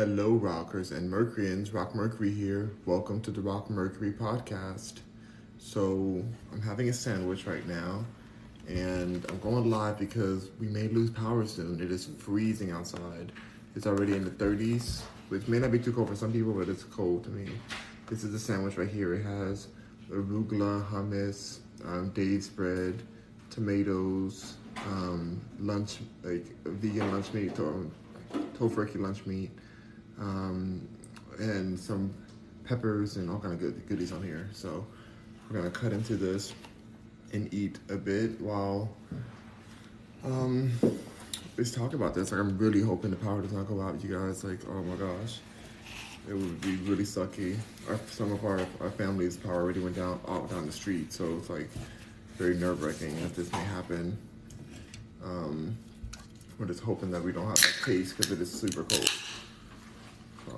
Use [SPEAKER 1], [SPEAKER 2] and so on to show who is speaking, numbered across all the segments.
[SPEAKER 1] Hello, rockers and Mercuryans. Rock Mercury here. Welcome to the Rock Mercury podcast. So, I'm having a sandwich right now, and I'm going live because we may lose power soon. It is freezing outside. It's already in the 30s, which may not be too cold for some people, but it's cold to me. This is the sandwich right here. It has arugula, hummus, um, Dave's bread, tomatoes, um, lunch, like vegan lunch meat, to- Tofurky lunch meat, um, and some peppers and all kind of good goodies on here. So we're gonna cut into this and eat a bit while um, let's talk about this. Like I'm really hoping the power does not go out, you guys. Like oh my gosh, it would be really sucky. Our, some of our our family's power already went down out down the street, so it's like very nerve wracking that this may happen. Um, we're just hoping that we don't have that case because it is super cold. Uh,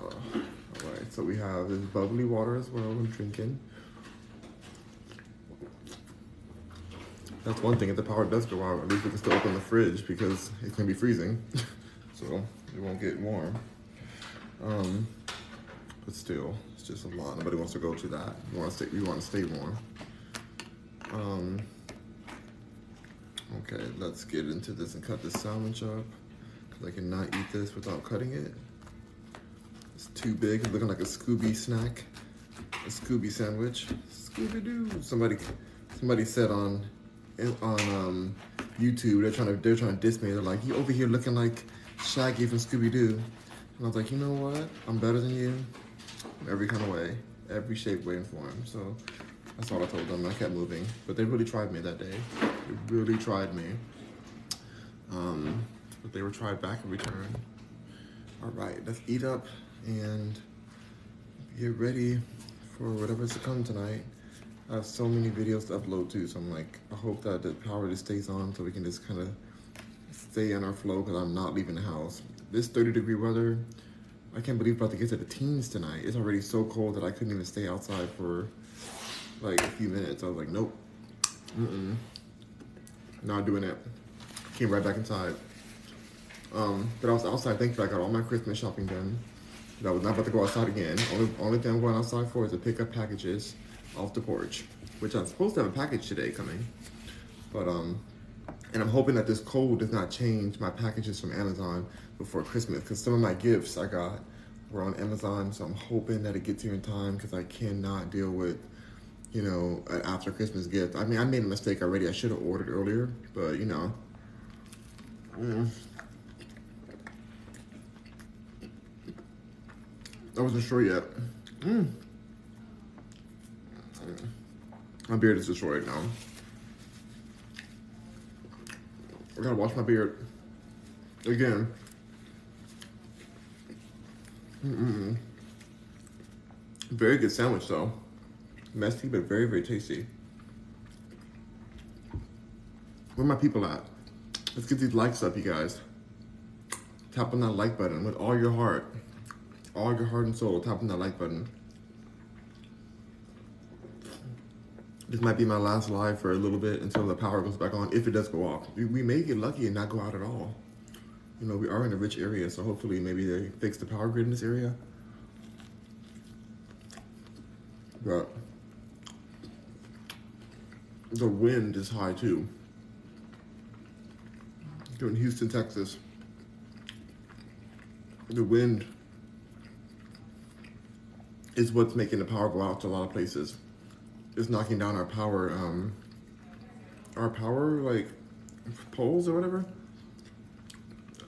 [SPEAKER 1] all right, so we have this bubbly water as well. I'm drinking. That's one thing. If the power does go out, at least we can still open the fridge because it's gonna be freezing, so it won't get warm. Um, but still, it's just a lot. Nobody wants to go to that. We want to stay. Want to stay warm. Um. Okay, let's get into this and cut this sandwich up because I cannot eat this without cutting it. Too big. Looking like a Scooby snack, a Scooby sandwich. Scooby Doo. Somebody, somebody said on on um, YouTube they're trying to they're trying to diss me. They're like, you over here looking like Shaggy from Scooby Doo. And I was like, you know what? I'm better than you. Every kind of way, every shape, way, and form. So that's all I told them. I kept moving, but they really tried me that day. They really tried me. Um, but they were tried back in return. All right, let's eat up and get ready for whatever's to come tonight. I have so many videos to upload too, so I'm like, I hope that the power just stays on so we can just kind of stay in our flow because I'm not leaving the house. This 30 degree weather, I can't believe about to get to the teens tonight. It's already so cold that I couldn't even stay outside for like a few minutes. I was like, nope, mm-mm, not doing it. Came right back inside. Um, but I was outside. Thankfully, I got all my Christmas shopping done. I was not about to go outside again. Only, only thing I'm going outside for is to pick up packages off the porch, which I'm supposed to have a package today coming. But um, and I'm hoping that this cold does not change my packages from Amazon before Christmas because some of my gifts I got were on Amazon, so I'm hoping that it gets here in time because I cannot deal with, you know, an after Christmas gift. I mean, I made a mistake already. I should have ordered earlier, but you know. Mm. I wasn't sure yet. Mm. My beard is destroyed now. I gotta wash my beard again. Mm-mm. Very good sandwich though. Messy but very very tasty. Where my people at? Let's get these likes up, you guys. Tap on that like button with all your heart, all your heart and soul. tapping that like button. This might be my last live for a little bit until the power goes back on, if it does go off. We, may get lucky and not go out at all. You know, we are in a rich area, so hopefully maybe they fix the power grid in this area. But the wind is high too. Here in Houston, Texas, the wind is what's making the power go out to a lot of places is knocking down our power, um, our power like poles or whatever.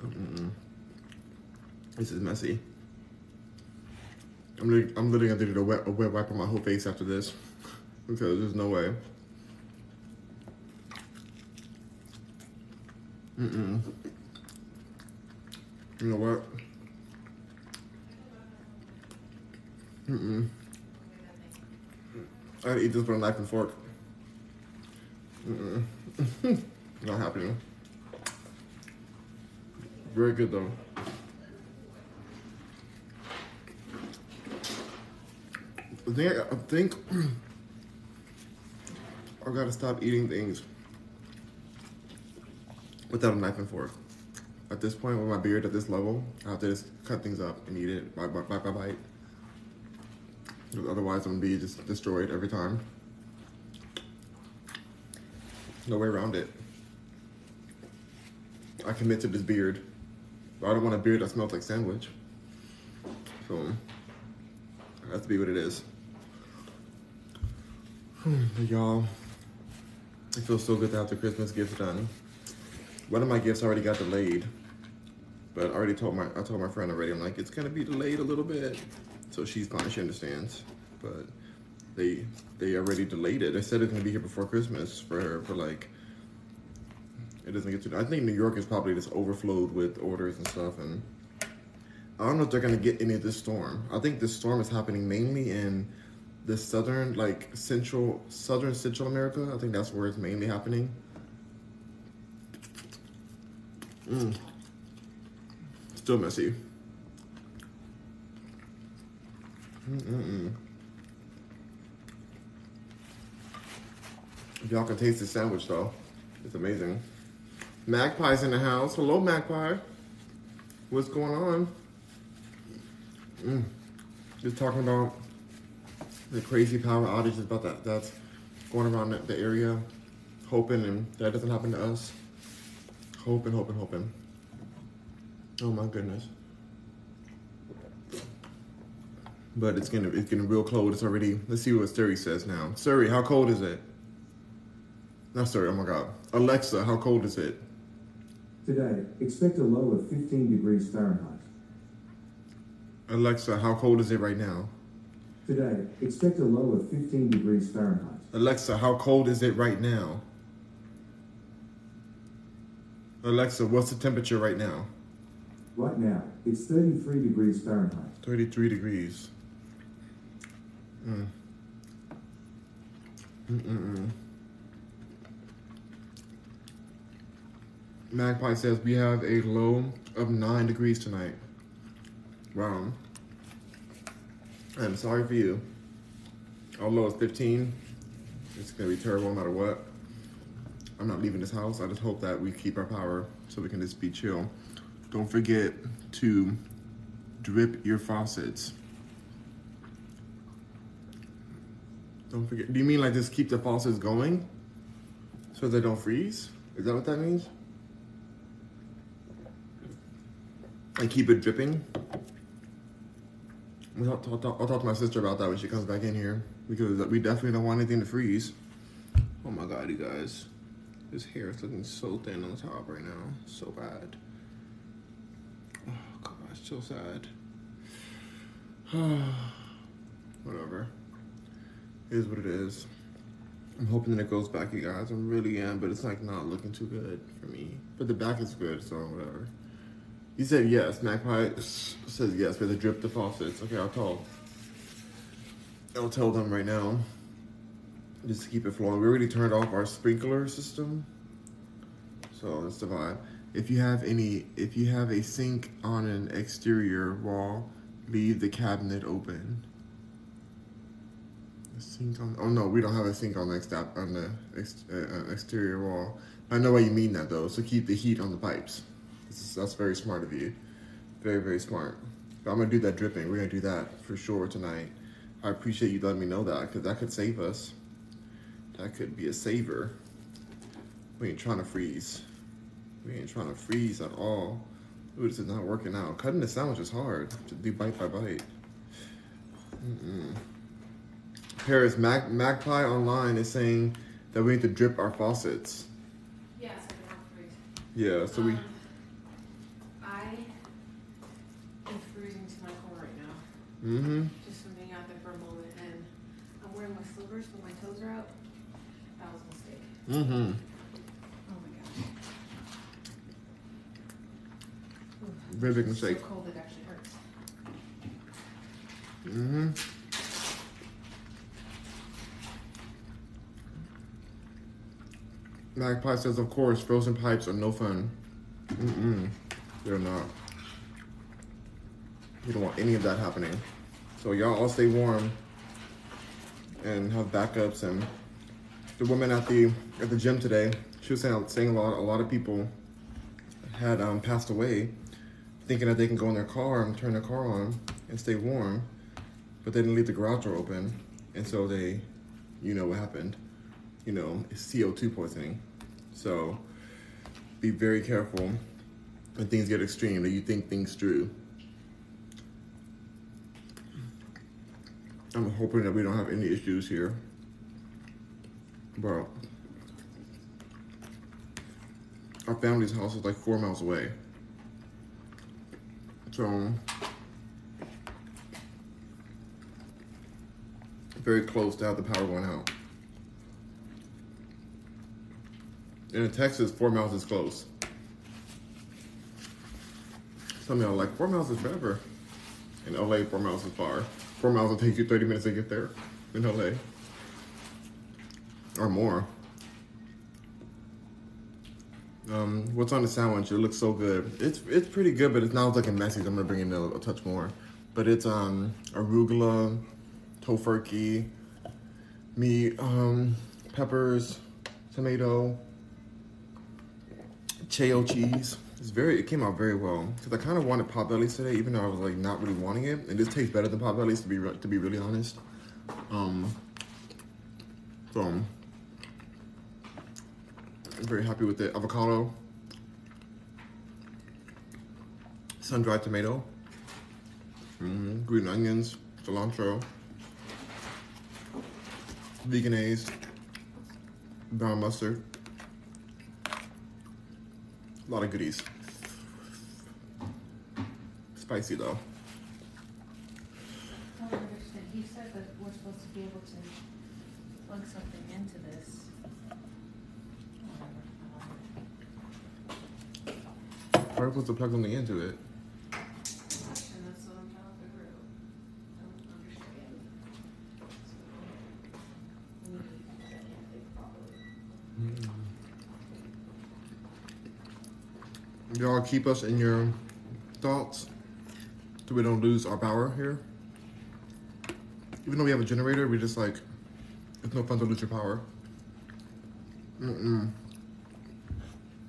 [SPEAKER 1] Mm-mm. This is messy. I'm literally, I'm literally gonna do a wet, a wet wipe on my whole face after this because there's no way. Mm-mm. You know what? Mm-mm. I gotta eat this with a knife and fork. Mm-mm. Not happening. Very good though. I think I think I gotta stop eating things without a knife and fork. At this point, with my beard at this level, I have to just cut things up and eat it bite, bite, bite, bite, bite. Otherwise, I'm gonna be just destroyed every time. No way around it. I commit to this beard. But I don't want a beard that smells like sandwich. So, it has to be what it is. Y'all, it feels so good to have the Christmas gifts done. One of my gifts already got delayed, but I already told my I told my friend already. I'm like, it's gonna be delayed a little bit, so she's fine. She understands, but they they already delayed it. They said it's gonna be here before Christmas for her, For like, it doesn't get to. I think New York is probably just overflowed with orders and stuff, and I don't know if they're gonna get any of this storm. I think this storm is happening mainly in the southern, like central, southern Central America. I think that's where it's mainly happening. Mm. Still messy. Mm-mm-mm. Y'all can taste the sandwich though, it's amazing. Magpie's in the house. Hello, Magpie. What's going on? Mm. Just talking about the crazy power outages about that that's going around the, area, hoping and that doesn't happen to us. Hoping, hoping, hoping. Oh my goodness. But it's gonna it's getting real cold. It's already. Let's see what Siri says now. Siri, how cold is it? Not Siri. Oh my God. Alexa, how cold is it?
[SPEAKER 2] Today, expect a low of 15 degrees Fahrenheit.
[SPEAKER 1] Alexa, how cold is it right now?
[SPEAKER 2] Today, expect a low of 15 degrees Fahrenheit.
[SPEAKER 1] Alexa, how cold is it right now? Alexa, what's the temperature right now?
[SPEAKER 2] Right now, it's 33 degrees Fahrenheit.
[SPEAKER 1] 33 degrees. Mm. Mm-mm-mm. Magpie says we have a low of 9 degrees tonight. Wow. I'm sorry for you. Our low is 15. It's to be terrible no matter what. I'm not leaving this house. I just hope that we keep our power so we can just be chill. Don't forget to drip your faucets. Don't forget. Do you mean like just keep the faucets going so they don't freeze? Is that what that means? And keep it dripping? I'll talk, I'll talk to my sister about that when she comes back in here because we definitely don't want anything to freeze. Oh my god, you guys. His hair is looking so thin on the top right now. So bad. Oh gosh, so sad. Whatever. Is what it is. I'm hoping that it goes back, you guys. I really am, but it's like not looking too good for me. But the back is good, so whatever. You said yes. Magpie says yes. We the drip the faucets. Okay, I'll tell. I'll tell them right now. Just to keep it flowing. We already turned off our sprinkler system. So that's the vibe. If you have any, if you have a sink on an exterior wall, leave the cabinet open. Sink on, oh no, we don't have a sink on the, exta- on the ex, uh, uh exterior wall. I know why you mean that though, so keep the heat on the pipes. That's, that's very smart of you. Very, very smart. But I'm gonna do that dripping. We're gonna do that for sure tonight. I appreciate you letting me know that because that could save us. That could be a saver. We ain't trying to freeze. We ain't trying to freeze at all. Ooh, this is not working out. Cutting the sandwich is hard to do bite by bite. Mm-mm. Paris Mag- Magpie Online is saying that we need to drip our faucets.
[SPEAKER 3] Can freeze.
[SPEAKER 1] Yeah, so we.
[SPEAKER 3] Um, I am freezing to my core right now.
[SPEAKER 1] Mm-hmm.
[SPEAKER 3] Just swimming out there for a moment, and I'm wearing my slippers, but my toes are out. That was a mistake.
[SPEAKER 1] Mm-hmm.
[SPEAKER 3] Oh my gosh.
[SPEAKER 1] Very big
[SPEAKER 3] It's
[SPEAKER 1] mistake.
[SPEAKER 3] So cold it actually hurts.
[SPEAKER 1] Mm-hmm. Magpie says, of course, frozen pipes are no fun. Mm-mm. They're not. You don't want any of that happening. So y'all all stay warm and have backups. And the woman at the at the gym today, she was saying, saying a lot a lot of people had um, passed away thinking that they can go in their car and turn their car on and stay warm, but they didn't leave the garage door open, and so they, you know what happened, you know, it's CO2 poisoning. So be very careful when things get extreme that you think things through. I'm hoping that we don't have any issues here. But our family's house is like four miles away. So very close to have the power going out. And in Texas, four miles is close. Some of y'all like, four miles is forever. In LA, four miles is far. Four miles will take you 30 minutes to get there in LA. Or more. Um, what's on the sandwich? It looks so good. It's it's pretty good, but it's now looking messy. So I'm gonna bring in a, a touch more. But it's um arugula, Tofurky, meat, um, peppers, tomato, Chao cheese. It's very. It came out very well because I kind of wanted potbellies today, even though I was like not really wanting it. And this tastes better than potbellies to be to be really honest. Um. So I'm very happy with it. Avocado, sun dried tomato, mm, green onions, cilantro, Vegenaise, brown mustard. A lot of goodies. Spicy though.
[SPEAKER 3] I don't understand. He said that we're supposed to be able to plug something into this. Whatever.
[SPEAKER 1] How are we supposed to plug something into it?
[SPEAKER 3] And that's what I'm trying to figure out. I don't understand. So, we need to get that thing properly.
[SPEAKER 1] Y'all keep us in your thoughts so we don't lose our power here. Even though we have a generator, we just like, it's no fun to lose your power. Mm-mm.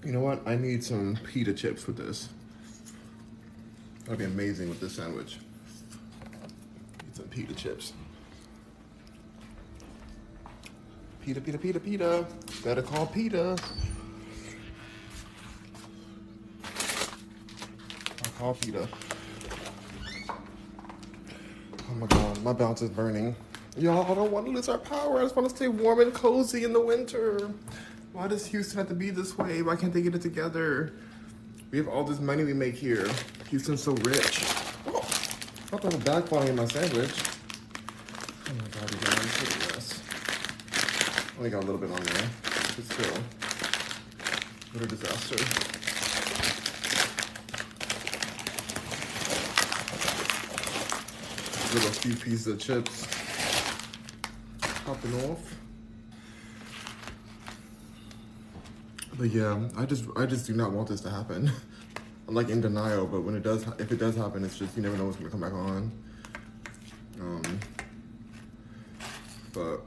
[SPEAKER 1] You know what? I need some pita chips with this. That'd be amazing with this sandwich. Need some pita chips. Pita, pita, pita, pita. Better call pita. Call pita. Oh my god, my bounce is burning. Y'all, I don't want to lose our power. I just want to stay warm and cozy in the winter. Why does Houston have to be this way? Why can't they get it together? We have all this money we make here. Houston's so rich. Oh, I thought there was a bag falling in my sandwich. Oh my god, you guys, look at this. Only got a little bit on there. But still, what a disaster. Little few pieces of chips popping off. But yeah, I just I just do not want this to happen. I'm like in denial, but when it does, if it does happen, it's just you never know what's gonna come back on. Um, but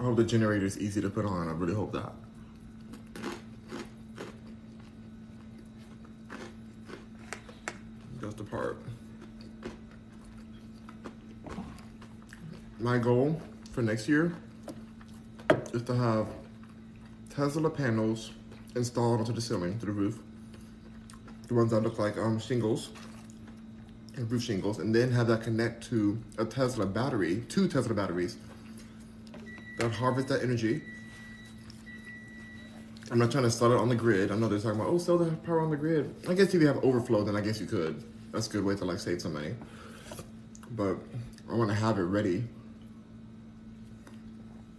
[SPEAKER 1] I hope the generator is easy to put on. I really hope that. That's the part. My goal for next year is to have Tesla panels installed onto the ceiling, to the roof. The ones that look like um, shingles, roof shingles, and then have that connect to a Tesla battery, two Tesla batteries that harvest that energy. I'm not trying to sell it on the grid. I know they're talking about, oh, sell the power on the grid. I guess if you have overflow, then I guess you could. That's a good way to like save some money. But I want to have it ready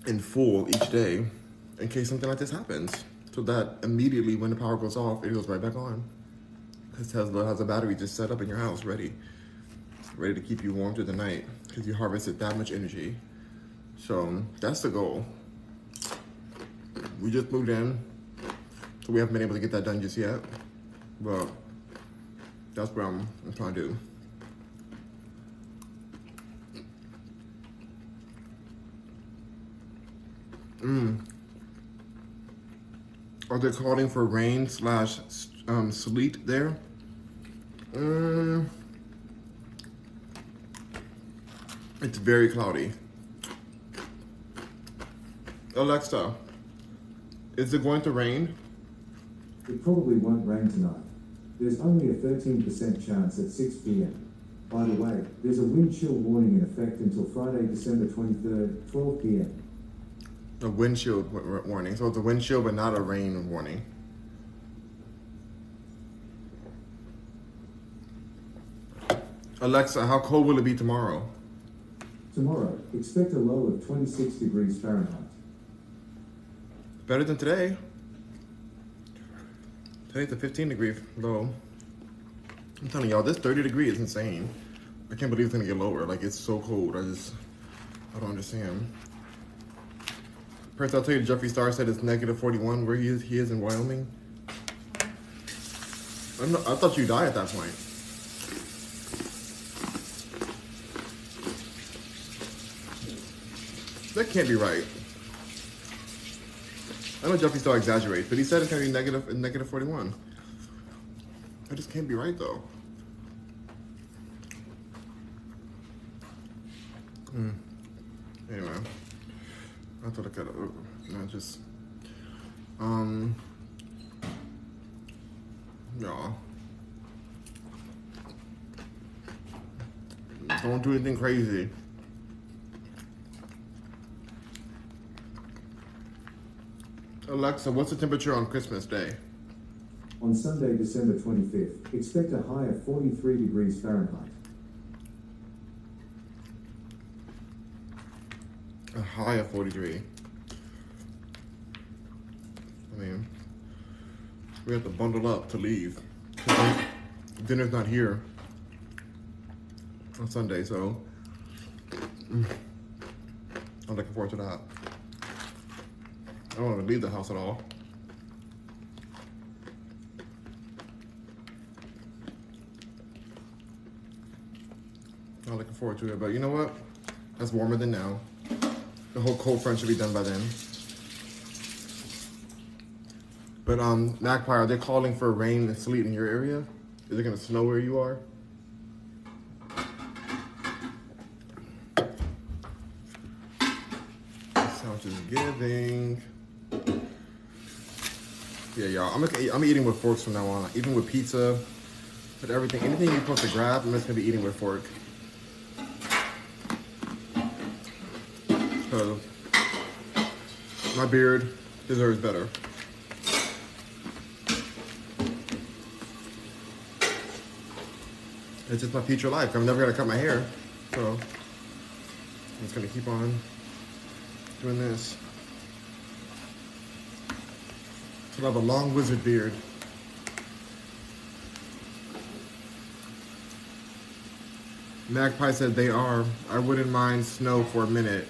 [SPEAKER 1] in full each day in case something like this happens. So that immediately when the power goes off, it goes right back on. Because Tesla has a battery just set up in your house ready. Ready to keep you warm through the night. Because you harvested that much energy. So that's the goal. We just moved in. So we haven't been able to get that done just yet. But that's what I'm, I'm trying to do. Mm. Are they calling for rain slash um, sleet there? Mm, it's very cloudy. Alexa, is it going to rain?
[SPEAKER 2] It probably won't rain tonight. There's only a 13% chance at 6 pm. By the way, there's a wind chill warning in effect until Friday, December 23rd, 12 pm.
[SPEAKER 1] A windshield warning. So it's a windshield, but not a rain warning. Alexa, how cold will it be tomorrow?
[SPEAKER 2] Tomorrow, expect a low of 26 degrees Fahrenheit.
[SPEAKER 1] Better than today. Today's a 15 degree low. I'm telling y'all, this 30 degree is insane. I can't believe it's gonna get lower. Like it's so cold. I just, I don't understand. First, I'll tell you, Jeffree Star said it's negative 41 where he is. He is in Wyoming. Not, I thought you die at that point. That can't be right. I know Jeffree Star exaggerates, but he said it's gonna be negative negative 41. That just can't be right though. Hmm. Anyway, I thought I could have not just um yeah. Don't do anything crazy. Alexa, what's the temperature on Christmas Day?
[SPEAKER 2] On Sunday, December 25th, expect a high of 43 degrees Fahrenheit.
[SPEAKER 1] A high of 43. I mean, we have to bundle up to leave. Dinner's not here on Sunday, so I'm looking forward to that. I don't want to leave the house at all. I'm looking forward to it, but you know what? That's warmer than now. The whole cold front should be done by then. But um, Magpie, are they calling for rain and sleet in your area? Is it gonna snow where you are? Sounds is giving. Yeah, y'all. I'm I'm eating with forks from now on. Even with pizza, with everything, anything you're supposed to grab, I'm just gonna be eating with fork. So, my beard deserves better. It's just my future life. I'm never gonna cut my hair, so I'm just gonna keep on doing this. So I have a long wizard beard. Magpie said they are. I wouldn't mind snow for a minute,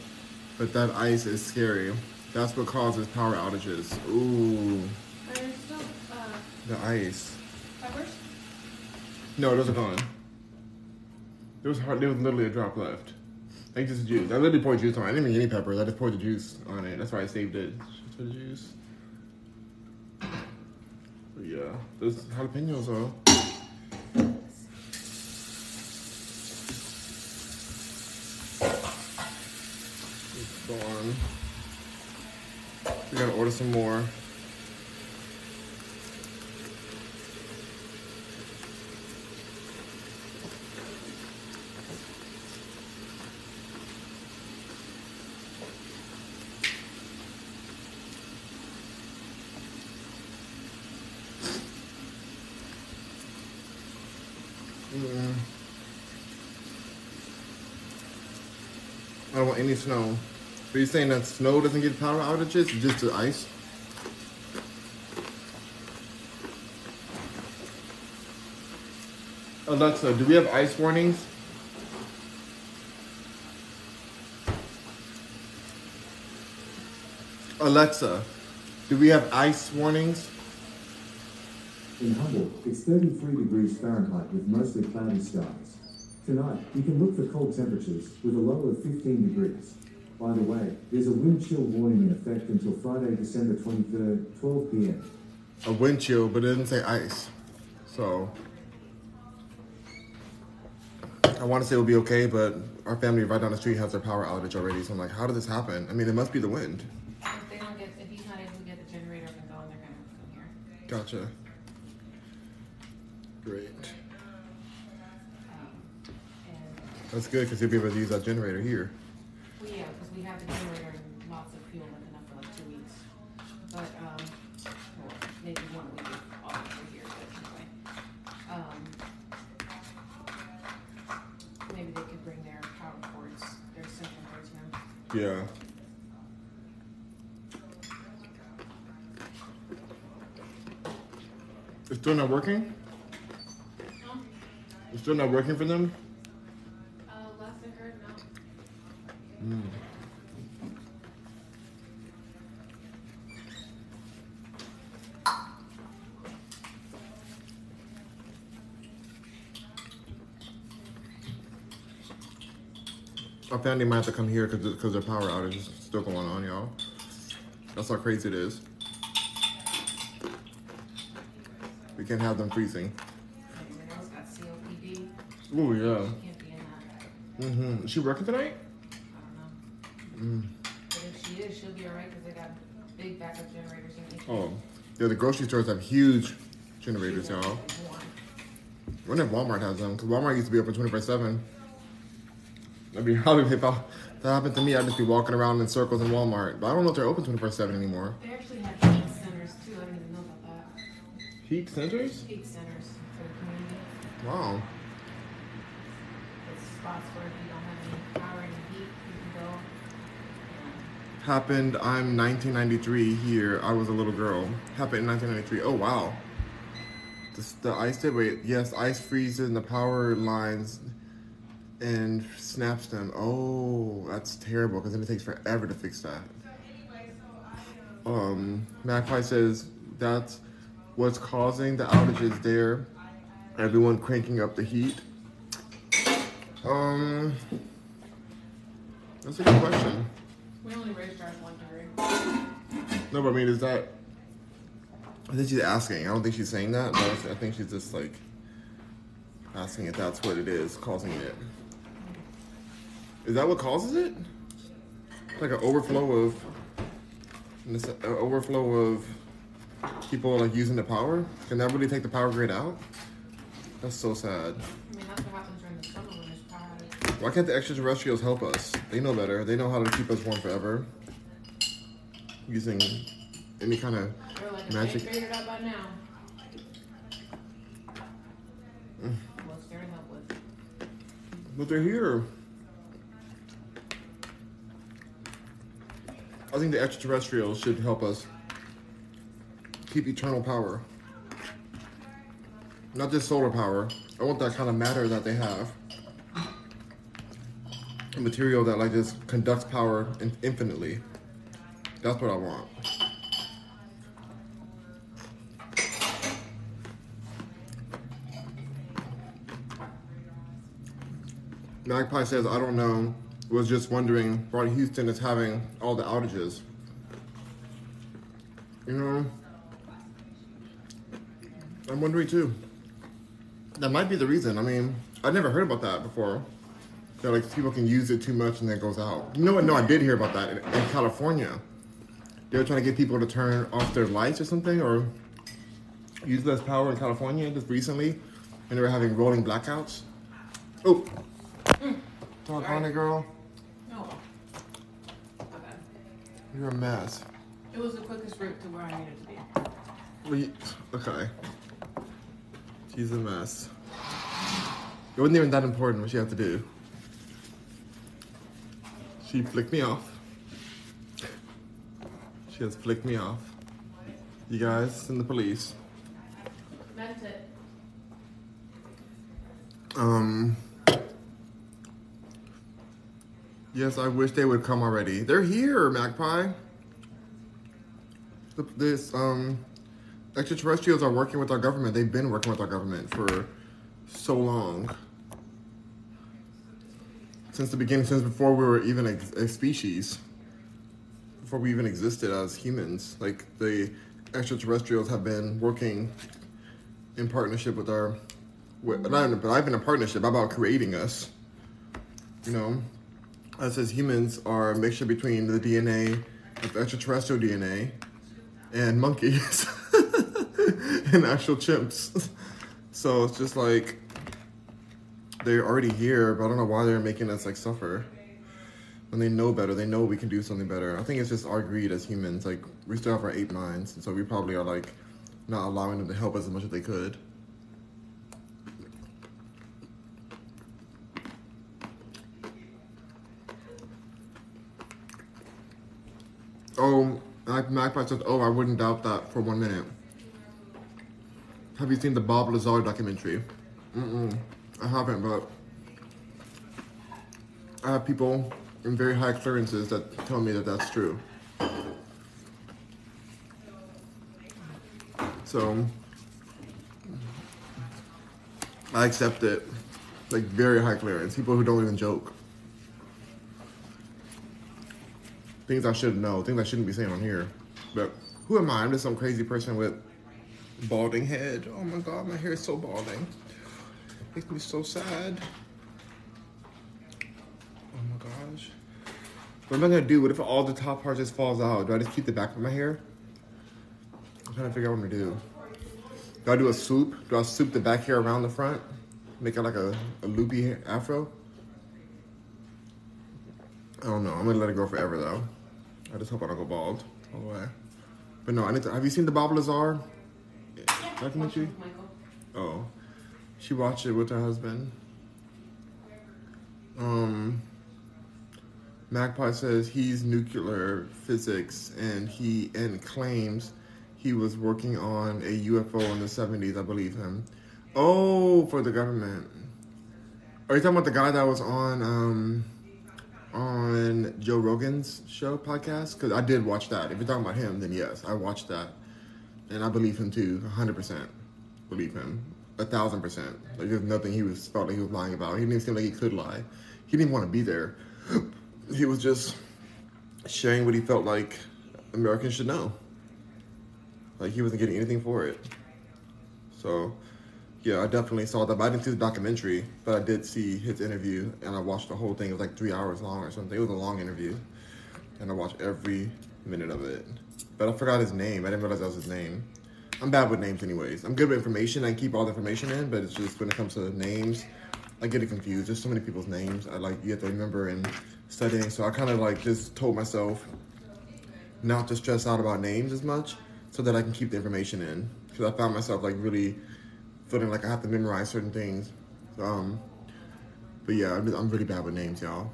[SPEAKER 1] but that ice is scary. That's what causes power outages. Ooh,
[SPEAKER 3] still uh,
[SPEAKER 1] the ice.
[SPEAKER 3] peppers?
[SPEAKER 1] No, those are gone. There was hard, there was literally a drop left. I think just juice. I literally poured juice on it. I didn't even any peppers. I just poured the juice on it. That's why I saved it just for the juice. But yeah, those jalapenos though. It's gone. We gotta order some more. I don't want any snow. Are you saying that snow doesn't get power outages? Just the ice? Oh, Alexa, uh, do we have ice warnings? Alexa, do we have ice warnings?
[SPEAKER 2] In Humble, it's 33 degrees Fahrenheit with mostly cloudy skies. Tonight, you can look for cold temperatures with a low of 15 degrees. By the way, there's a wind chill warning in effect until Friday, December 23rd, 12 p.m.
[SPEAKER 1] A wind chill, but it didn't say ice. So, I want to say it'll be okay, but our family right down the street has their power outage already. So I'm like, how did this happen? I mean, it must be the wind.
[SPEAKER 3] If they don't get, if he's not able to get the generator up and going, they're gonna come here.
[SPEAKER 1] Gotcha. Great.
[SPEAKER 3] Um, and,
[SPEAKER 1] That's good because you'll be able to use that generator here.
[SPEAKER 3] Well, yeah, because we have the generator and lots of fuel left enough for like two weeks. But, um, well, maybe one week if all over here, but anyway. Um, maybe they could bring their power cords, their central cords here.
[SPEAKER 1] Yeah. It's still not working? It's still not working for them?
[SPEAKER 3] uh, last I heard, no.
[SPEAKER 1] Our family might have to come here because because their power outage is still going on, y'all. That's how crazy it is. We can't have them freezing.
[SPEAKER 3] Anyone else got COPD?
[SPEAKER 1] Oh yeah.
[SPEAKER 3] Can't be in that.
[SPEAKER 1] Mm-hmm. Is she working tonight?
[SPEAKER 3] I.
[SPEAKER 1] Mm.
[SPEAKER 3] But if she is, she'll be alright because they got big backup generators in each.
[SPEAKER 1] Oh, yeah. The grocery stores have huge generators, y'all. I wonder if Walmart has them because Walmart used to be open twenty four seven. That'd be how if I, that happened to me. I'd just be walking around in circles in Walmart, but I don't know if they're open twenty four seven anymore.
[SPEAKER 3] They actually have heat centers too. I didn't even know about that.
[SPEAKER 1] Heat centers?
[SPEAKER 3] Heat centers for the community.
[SPEAKER 1] Wow.
[SPEAKER 3] It's spots where if you don't have any power and heat, you can go. And
[SPEAKER 1] Happened. I'm 1993 here. I was a little girl. Happened in 1993. Oh wow. The, the ice did wait. Yes, ice freezes and the power lines and snaps them. Oh, that's terrible because then it takes forever to fix that. Um, Magpie says that's what's causing the outages there. Everyone cranking up the heat. Um, that's a good question.
[SPEAKER 3] We only raised ours one.
[SPEAKER 1] No, but I mean, is that? I think she's asking. I don't think she's saying that. But I think she's just like asking if that's what it is causing it. Is that what causes it? Like an overflow of, an overflow of people like using the power. Can that really take the power grid out? That's so sad.
[SPEAKER 3] I mean, that's what happens during the summer when there's power outage.
[SPEAKER 1] Why can't the extraterrestrials help us? They know better. They know how to keep us warm forever. Using any kind of
[SPEAKER 3] like,
[SPEAKER 1] Magic.
[SPEAKER 3] they figured out by now. What's there to help with?
[SPEAKER 1] But they're here. I think the extraterrestrials should help us keep eternal power. Not just solar power. I want that kind of matter that they have. Material that like just conducts power in- infinitely. That's what I want. Magpie says, I don't know. Was just wondering why Houston is having all the outages. You know, I'm wondering too. That might be the reason. I mean, I never heard about that before. That like people can use it too much and then it goes out. You know what? No, I did hear about that in, in California. They were trying to get people to turn off their lights or something, or use less power in California just recently, and they were having rolling blackouts. Oh, talk on it, girl.
[SPEAKER 3] My bad.
[SPEAKER 1] You're a mess.
[SPEAKER 3] It was the quickest route to where I needed to be.
[SPEAKER 1] We okay. She's a mess. It wasn't even that important what she had to do. She flicked me off. She has flicked me off. You guys and the police.
[SPEAKER 3] That's it.
[SPEAKER 1] Um. Yes, I wish they would come already. They're here, Magpie. This um, extraterrestrials are working with our government. They've been working with our government for so long. Since the beginning, since before we were even ex- a species, before we even existed as humans, like the extraterrestrials have been working in partnership with our with, not in, but I've been a partnership about creating us. You know, us as humans are a mixture between the DNA of extraterrestrial DNA and monkeys and actual chimps. So it's just like they're already here, but I don't know why they're making us like suffer. When they know better, they know we can do something better. I think it's just our greed as humans. Like we still have our ape minds, and so we probably are like not allowing them to help us as much as they could. Oh, Magpie says, oh, I wouldn't doubt that for one minute. Have you seen the Bob Lazar documentary? Mm-mm, I haven't, but I have people in very high clearances that tell me that that's true. So I accept it, like very high clearance. People who don't even joke. Things I should know, things I shouldn't be saying on here. But who am I? I'm just some crazy person with balding head. Oh my god, my hair is so balding. Makes me so sad. Oh my gosh. What am I gonna do? What if all the top part just falls out? Do I just keep the back of my hair? I'm trying to figure out what I'm gonna do. Do I do a swoop? Do I swoop the back hair around the front? Make it like a, a loopy afro? I don't know. I'm gonna let it go forever though. I just hope I don't go bald all the way. But no, I need to. Have you seen the Bob Lazar documentary? She watched it with her husband. Um, Magpie says he's nuclear physics and he and claims he was working on a UFO in the 70s. I believe him. Oh, for the government. Are you talking about the guy that was on um on Joe Rogan's show podcast? Because I did watch that. If you're talking about him, then yes, I watched that, and I believe him too, hundred percent. Believe him, a thousand percent. Like there's nothing he was felt like he was lying about. He didn't even seem like he could lie. He didn't want to be there. He was just sharing what he felt like Americans should know. Like he wasn't getting anything for it. So, yeah, I definitely saw that. But I didn't see the documentary, but I did see his interview, and I watched the whole thing. It was like three hours long or something. It was a long interview, and I watched every minute of it. But I forgot his name. I didn't realize that was his name. I'm bad with names, anyways. I'm good with information. I keep all the information in, but it's just when it comes to names, I get it confused. There's so many people's names. I like you have to remember and studying. So I kind of like just told myself not to stress out about names as much, so that I can keep the information in. Because I found myself like really feeling like I have to memorize certain things. Um, but yeah, I'm, I'm really bad with names, y'all.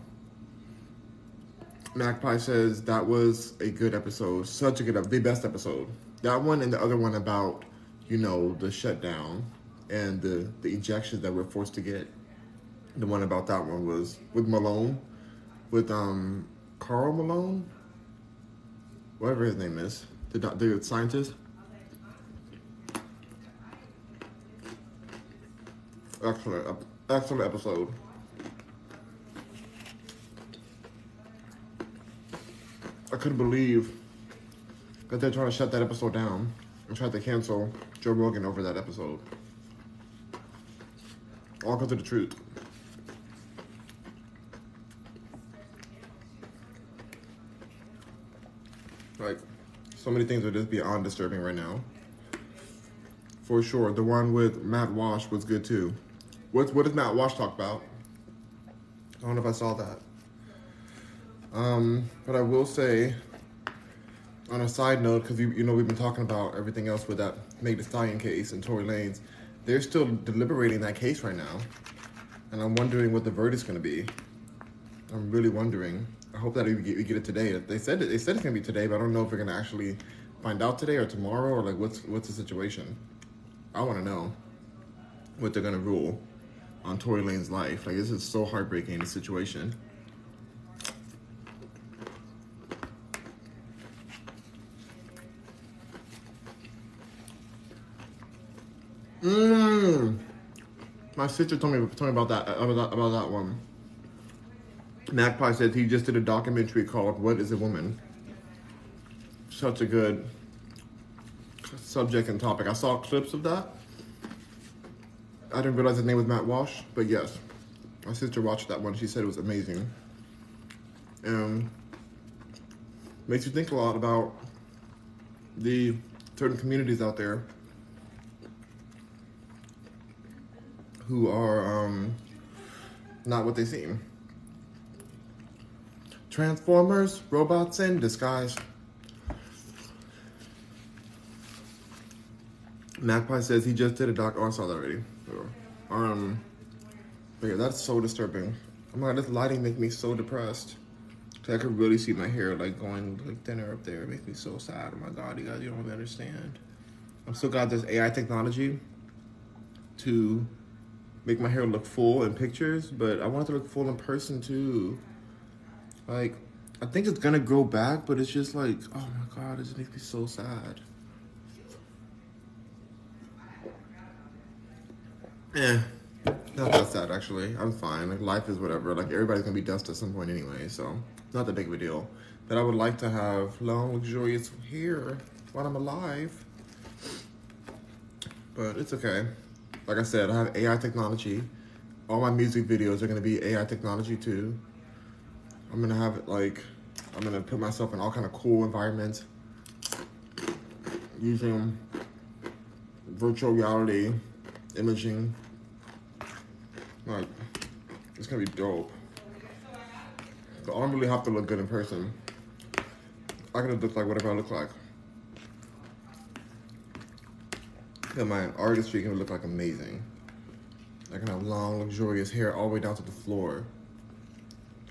[SPEAKER 1] Magpie says that was a good episode, such a good, the best episode. That one and the other one about, you know, the shutdown and the the ejections that we're forced to get. The one about that one was with Malone, with um Carl Malone, whatever his name is, the the scientist. Excellent, excellent episode. I couldn't believe that they're trying to shut that episode down and tried to cancel Joe Rogan over that episode. All because of the truth. Like, so many things are just beyond disturbing right now. For sure, the one with Matt Walsh was good too. What what does Matt Walsh talk about? I don't know if I saw that. Um, but I will say, on a side note, because you, you know we've been talking about everything else with that Meg Thee Stallion case and Tory Lanez, they're still deliberating that case right now, and I'm wondering what the verdict's going to be. I'm really wondering. I hope that we get, we get it today. They said it, they said it's going to be today, but I don't know if we're going to actually find out today or tomorrow or like what's what's the situation. I want to know what they're going to rule on Tory Lanez life. Like this is so heartbreaking the situation. Mmm. My sister told me told me about that about about that one. Magpie said he just did a documentary called "What Is a Woman." Such a good subject and topic. I saw clips of that, I didn't realize his name was Matt Walsh, but yes, my sister watched that one. She said it was amazing. And makes you think a lot about the certain communities out there who are um, not what they seem. Transformers, robots in disguise. Magpie says he just did a doc. I saw that already. Um, but yeah, that's so disturbing. Oh my god, this lighting makes me so depressed. 'Cause I could really see my hair like going like thinner up there. It makes me so sad. Oh my god, you guys, you don't even understand. I'm so glad there's AI technology to make my hair look full in pictures, but I want it to look full in person too. Like, I think it's gonna grow back, but it's just like, oh my god, it makes me so sad. Yeah, not that sad actually. I'm fine. Like life is whatever. Like everybody's gonna be dust at some point anyway, so not that big of a deal. But I would like to have long, luxurious hair while I'm alive. But it's okay. Like I said, I have AI technology. All my music videos are gonna be AI technology too. I'm gonna have it like I'm gonna put myself in all kind of cool environments using virtual reality imaging. Like it's gonna be dope. I don't really have to look good in person. I can look like whatever I look like. And my artistry can look like amazing. I can have long, luxurious hair all the way down to the floor.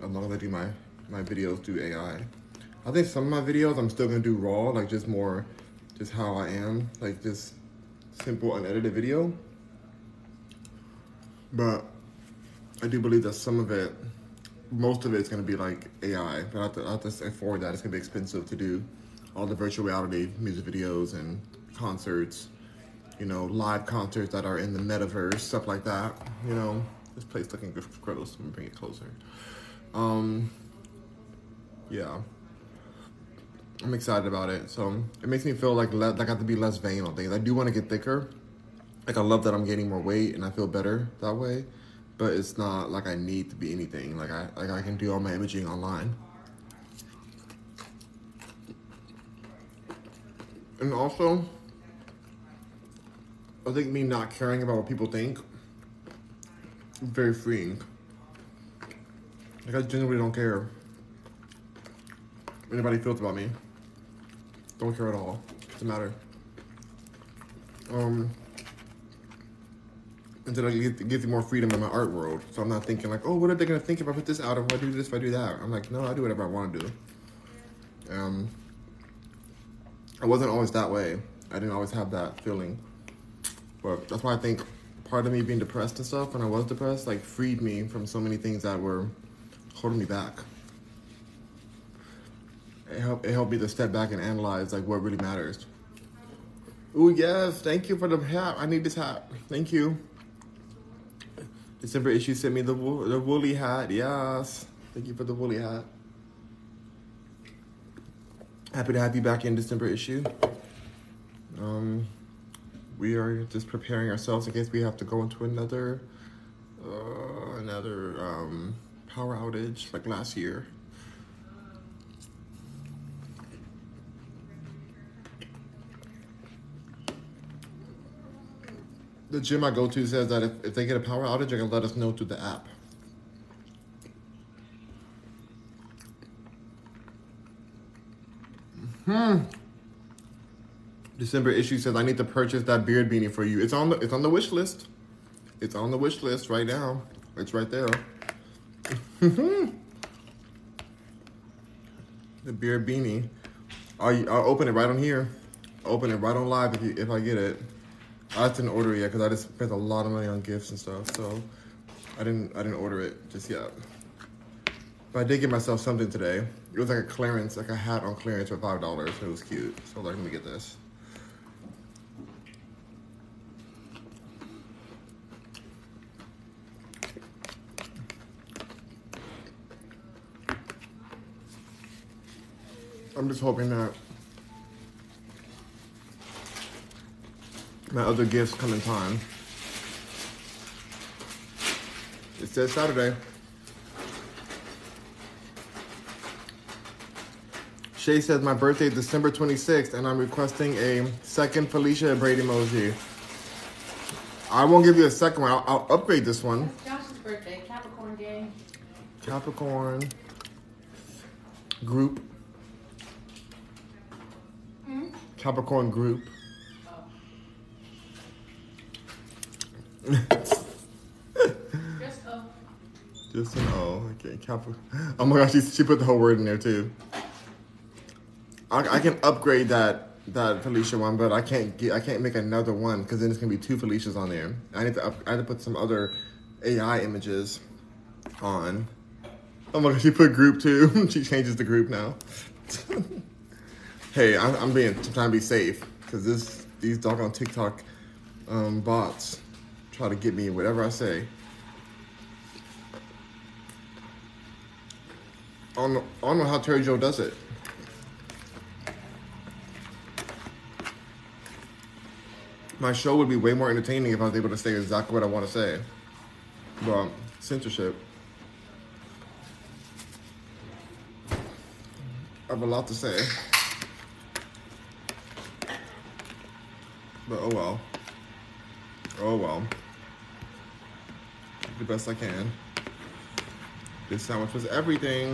[SPEAKER 1] As long as I do my, my videos do AI. I think some of my videos I'm still gonna do raw, like just more, just how I am, like just simple unedited video. But I do believe that some of it, most of it's gonna be like AI. But I have to, I have to say forward that it's gonna be expensive to do all the virtual reality music videos and concerts, you know, live concerts that are in the metaverse, stuff like that. You know, this place looking Krittles. Let me bring it closer. Um, yeah. I'm excited about it. So it makes me feel like le- like I have to be less vain on things. I do want to get thicker. Like I love that I'm gaining more weight and I feel better that way. But it's not like I need to be anything. Like I like I can do all my imaging online. And also, I think me not caring about what people think very freeing. Like I genuinely don't care. Anybody feels about me. Don't care at all. Doesn't matter. Um and then it gives- you more freedom in my art world. So I'm not thinking like, oh, what are they gonna think if I put this out? If I do this, if I do that? I'm like, no, I do whatever I want to do. Um, I wasn't always that way. I didn't always have that feeling. But that's why I think part of me being depressed and stuff when I was depressed, like freed me from so many things that were holding me back. It helped it helped me to step back and analyze like what really matters. Oh yes, thank you for the hat. I need this hat. Thank you. December issue sent me the wool, the woolly hat. Yes, thank you for the woolly hat. Happy to have you back in December issue. Um, we are just preparing ourselves in case we have to go into another, uh, another um, power outage like last year. The gym I go to says that if, if they get a power outage, they can let us know through the app. Hmm. December issue says I need to purchase that beard beanie for you. It's on the it's on the wish list. It's on the wish list right now. It's right there. the beard beanie. I'll, I'll open it right on here. Open it right on live if you if I get it. I didn't order it yet because I just spent a lot of money on gifts and stuff. So I didn't I didn't order it just yet. But I did get myself something today. It was like a clearance, like a hat on clearance for five dollars. It was cute. So like, let me get this. I'm just hoping that my other gifts come in time. It says Saturday. Shay says my birthday is December 26th, and I'm requesting a second Felicia Brady emoji. I won't give you a second one. I'll, I'll upgrade this one.
[SPEAKER 3] Josh's birthday, Capricorn Day.
[SPEAKER 1] Capricorn group. Capricorn group.
[SPEAKER 3] Just oh.
[SPEAKER 1] Just an O. Okay, Capricorn. Oh my gosh, she, she put the whole word in there too. I, I can upgrade that that Felicia one, but I can't get I can't make another one because then it's gonna be two Felicias on there. I need to up, I need to put some other AI images on. Oh my gosh, she put group too. she changes the group now. hey, I'm, I'm being I'm trying to be safe because this these doggone TikTok um, bots try to get me whatever I say. I don't know, I don't know how Terry Joe does it. My show would be way more entertaining if I was able to say exactly what I want to say. But censorship. I have a lot to say. But oh well. Oh well. The best I can. This sandwich was everything.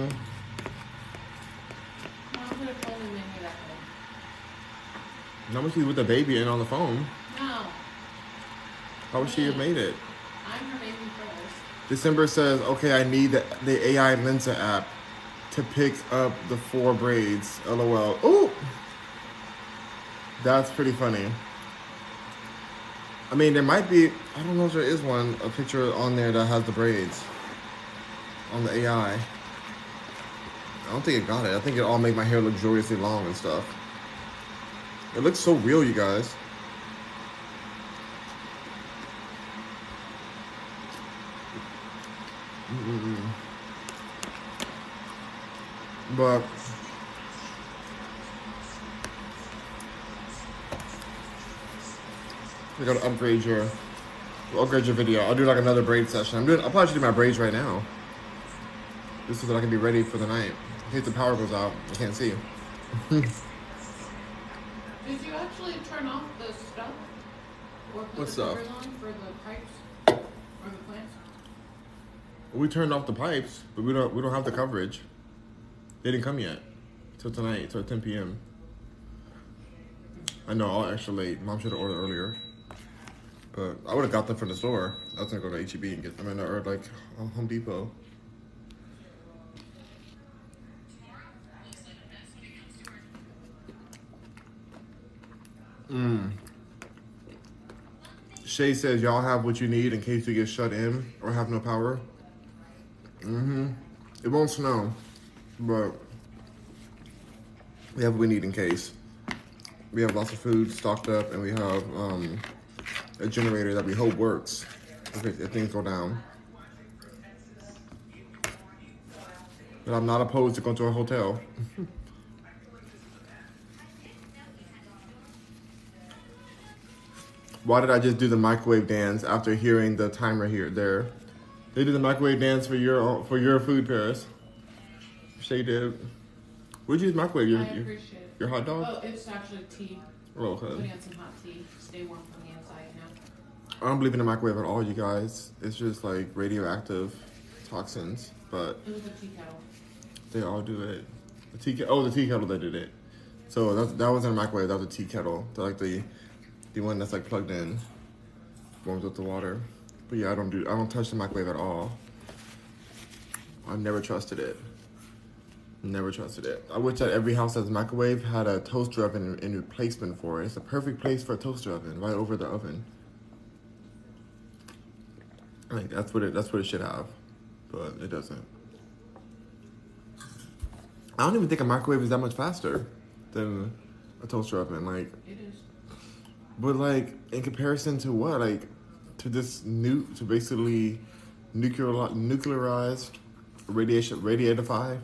[SPEAKER 3] Mom could have told me maybe that way.
[SPEAKER 1] Not much with the baby and on the phone.
[SPEAKER 3] No,
[SPEAKER 1] How would she have made it?
[SPEAKER 3] I'm her baby first.
[SPEAKER 1] December says, okay, I need the, the AI Lensa app to pick up the four braids. LOL. Ooh! That's pretty funny. I mean, there might be, I don't know if there is one, a picture on there that has the braids on the AI. I don't think it got it. I think it all made my hair luxuriously long and stuff. It looks so real, you guys. Mm-mm. But you gotta upgrade your upgrade your video. I'll do like another braid session. I'm doing I'll probably do my braids right now. Just so that I can be ready for the night. In case the power goes out, I can't see.
[SPEAKER 3] Did you actually turn off the stuff? Or put
[SPEAKER 1] What
[SPEAKER 3] the
[SPEAKER 1] stuff?
[SPEAKER 3] covers on for the pipes? Or the plants?
[SPEAKER 1] We turned off the pipes, but we don't we don't have the coverage. They didn't come yet. Till tonight, till 10 p.m. I know, I'll extra late. Mom should have ordered earlier. But I would have got them from the store. I was gonna go to HEB and get them in or like Home Depot. Mm. Shay says y'all have what you need in case you get shut in or have no power. Mm-hmm. It won't snow, but we have what we need in case. We have lots of food stocked up, and we have um, a generator that we hope works if, if things go down. But I'm not opposed to going to a hotel. Why did I just do the microwave dance after hearing the timer here there? They did the microwave dance for your for your food, Paris. Shay did. Where'd you use microwave? Your, your, your hot dog?
[SPEAKER 3] Oh, it's actually tea.
[SPEAKER 1] Oh,
[SPEAKER 3] Putting
[SPEAKER 1] okay.
[SPEAKER 3] on some hot tea. Stay warm from the inside, you know?
[SPEAKER 1] I don't believe in the microwave at all, you guys. It's just like radioactive toxins, but
[SPEAKER 3] It was a tea kettle.
[SPEAKER 1] they all do it. The tea ke- oh, the tea kettle that did it. So that that wasn't a microwave. That was a tea kettle. They're like the the one that's like plugged in, warms up the water. But yeah, I don't do I don't touch the microwave at all. I never trusted it. Never trusted it. I wish that every house that's a microwave had a toaster oven in, in replacement for it. It's a perfect place for a toaster oven, right over the oven. Like that's what it that's what it should have, but it doesn't. I don't even think a microwave is that much faster than a toaster oven. Like,
[SPEAKER 3] It is.
[SPEAKER 1] but like in comparison to what? Like to this new to basically nuclear nuclearized radiation radiatify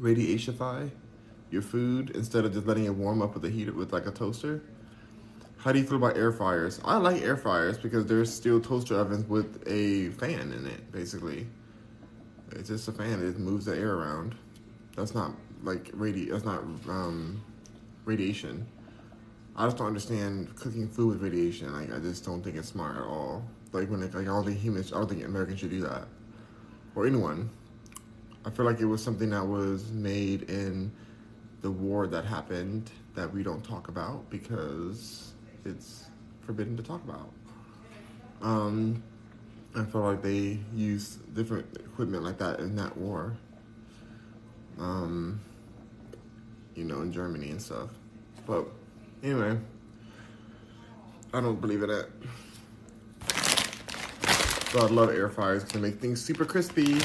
[SPEAKER 1] radiationify your food instead of just letting it warm up with a heater with like a toaster. How do you feel about air fryers? I like air fryers because they're still toaster ovens with a fan in it, basically. It's just a fan. It moves the air around. That's not like radi. That's not um, radiation. I just don't understand cooking food with radiation. Like I just don't think it's smart at all. Like when it, like I don't think humans, I don't think Americans should do that, or anyone. I feel like it was something that was made in the war that happened that we don't talk about because it's forbidden to talk about. Um, I feel like they used different equipment like that in that war. Um, you know, in Germany and stuff. But anyway, I don't believe in it. So I love air fryers to make things super crispy.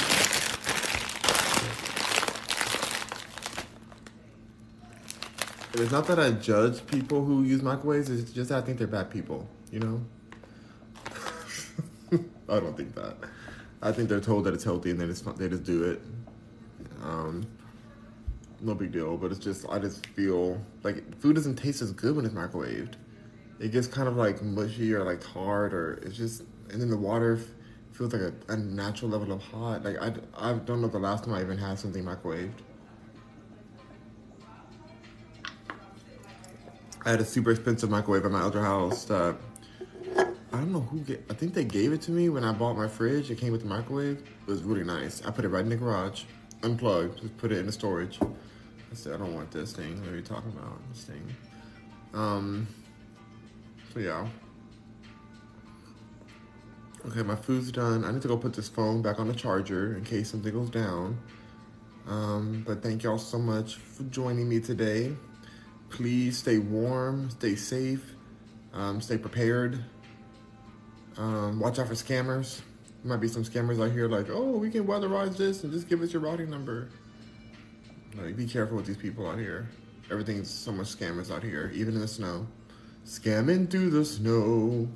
[SPEAKER 1] It's not that I judge people who use microwaves, it's just that I think they're bad people, you know? I don't think that. I think they're told that it's healthy and they just they just do it. Um, no big deal, but it's just I just feel like food doesn't taste as good when it's microwaved. It gets kind of like mushy or like hard or it's just and then the water feels like a, a natural level of hot. Like I, I don't know the last time I even had something microwaved. I had a super expensive microwave at my other house that I don't know who get. I think they gave it to me when I bought my fridge. It came with the microwave. It was really nice. I put it right in the garage, unplugged, just put it in the storage. I said I don't want this thing. What are you talking about? This thing. Um. So yeah. Okay, my food's done. I need to go put this phone back on the charger in case something goes down. Um, but thank y'all so much for joining me today. Please stay warm, stay safe, um, stay prepared. Um, watch out for scammers. There might be some scammers out here like, oh, we can weatherize this and just give us your routing number. Like, be careful with these people out here. Everything's so much scammers out here, even in the snow. Scamming through the snow.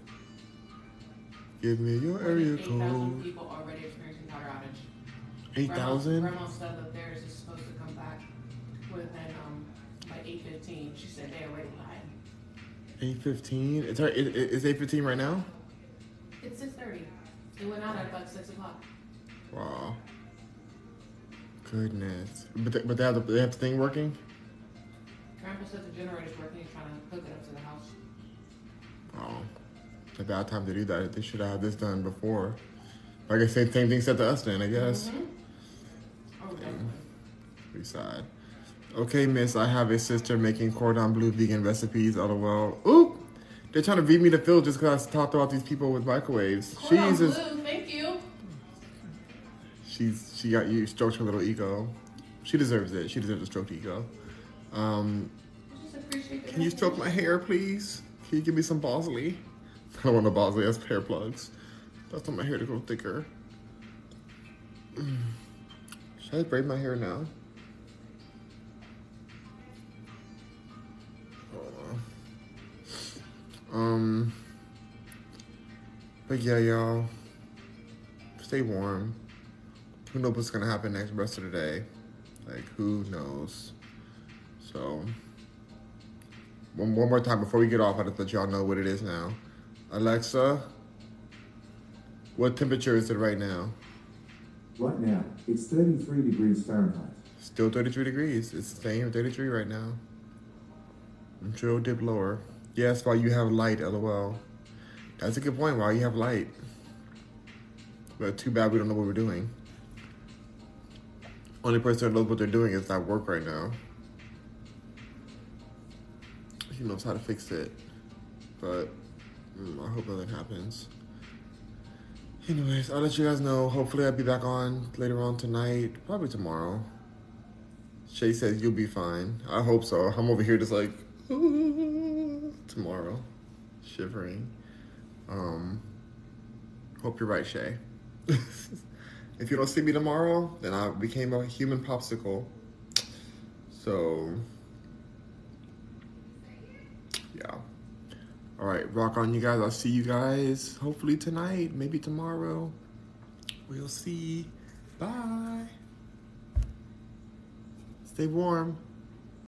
[SPEAKER 1] Give me your area code.
[SPEAKER 3] people already experiencing power outage.
[SPEAKER 1] Eight thousand.
[SPEAKER 3] Grandma said that theirs is supposed to come back within, um, by eight fifteen. She said they already lied.
[SPEAKER 1] Eight fifteen. It's it, it, it's eight fifteen right now.
[SPEAKER 3] It's six thirty. It went out at about six o'clock.
[SPEAKER 1] Wow. Goodness. But they, but they have the they have the thing working.
[SPEAKER 3] Grandpa said the generator's working. He's trying to hook it up to the house.
[SPEAKER 1] Oh, a bad time to do that. They should have this done before. Like I said, same thing said to us then. I guess.
[SPEAKER 3] Mhm. Oh, definitely.
[SPEAKER 1] Pretty sad. Okay, Miss, I have a sister making cordon bleu vegan recipes. LOL. Oop! They're trying to read me the Phil just because I talked about these people with microwaves.
[SPEAKER 3] Cordon
[SPEAKER 1] Jesus.
[SPEAKER 3] bleu, thank you.
[SPEAKER 1] She's she got you stroked her little ego. She deserves it. She deserves a stroked ego. Um,
[SPEAKER 3] I just appreciate the
[SPEAKER 1] can you stroke my hair, please? Can you give me some Bosley? I don't want no Bosley. That's hair plugs. That's not my hair to grow thicker. Should I braid my hair now? Um. But yeah, y'all. Stay warm. Who knows what's gonna happen next rest of the day? Like who knows? So one, one more time before we get off, I just let y'all know what it is now. Alexa, what temperature is it right now?
[SPEAKER 2] Right now, it's 33 degrees Fahrenheit.
[SPEAKER 1] Still 33 degrees. It's the same 33 right now. I'm sure it'll dip lower. Yes, while you have light, lol. That's a good point, while you have light. But too bad we don't know what we're doing. Only person that knows what they're doing is at work right now. He knows how to fix it. But mm, I hope nothing happens. Anyways, I'll let you guys know. Hopefully, I'll be back on later on tonight, probably tomorrow. Shay says you'll be fine. I hope so. I'm over here just like tomorrow, shivering. Um, hope you're right, Shay. if you don't see me tomorrow, then I became a human popsicle. So, yeah. All right, rock on, you guys. I'll see you guys hopefully tonight, maybe tomorrow. We'll see. Bye. Stay warm.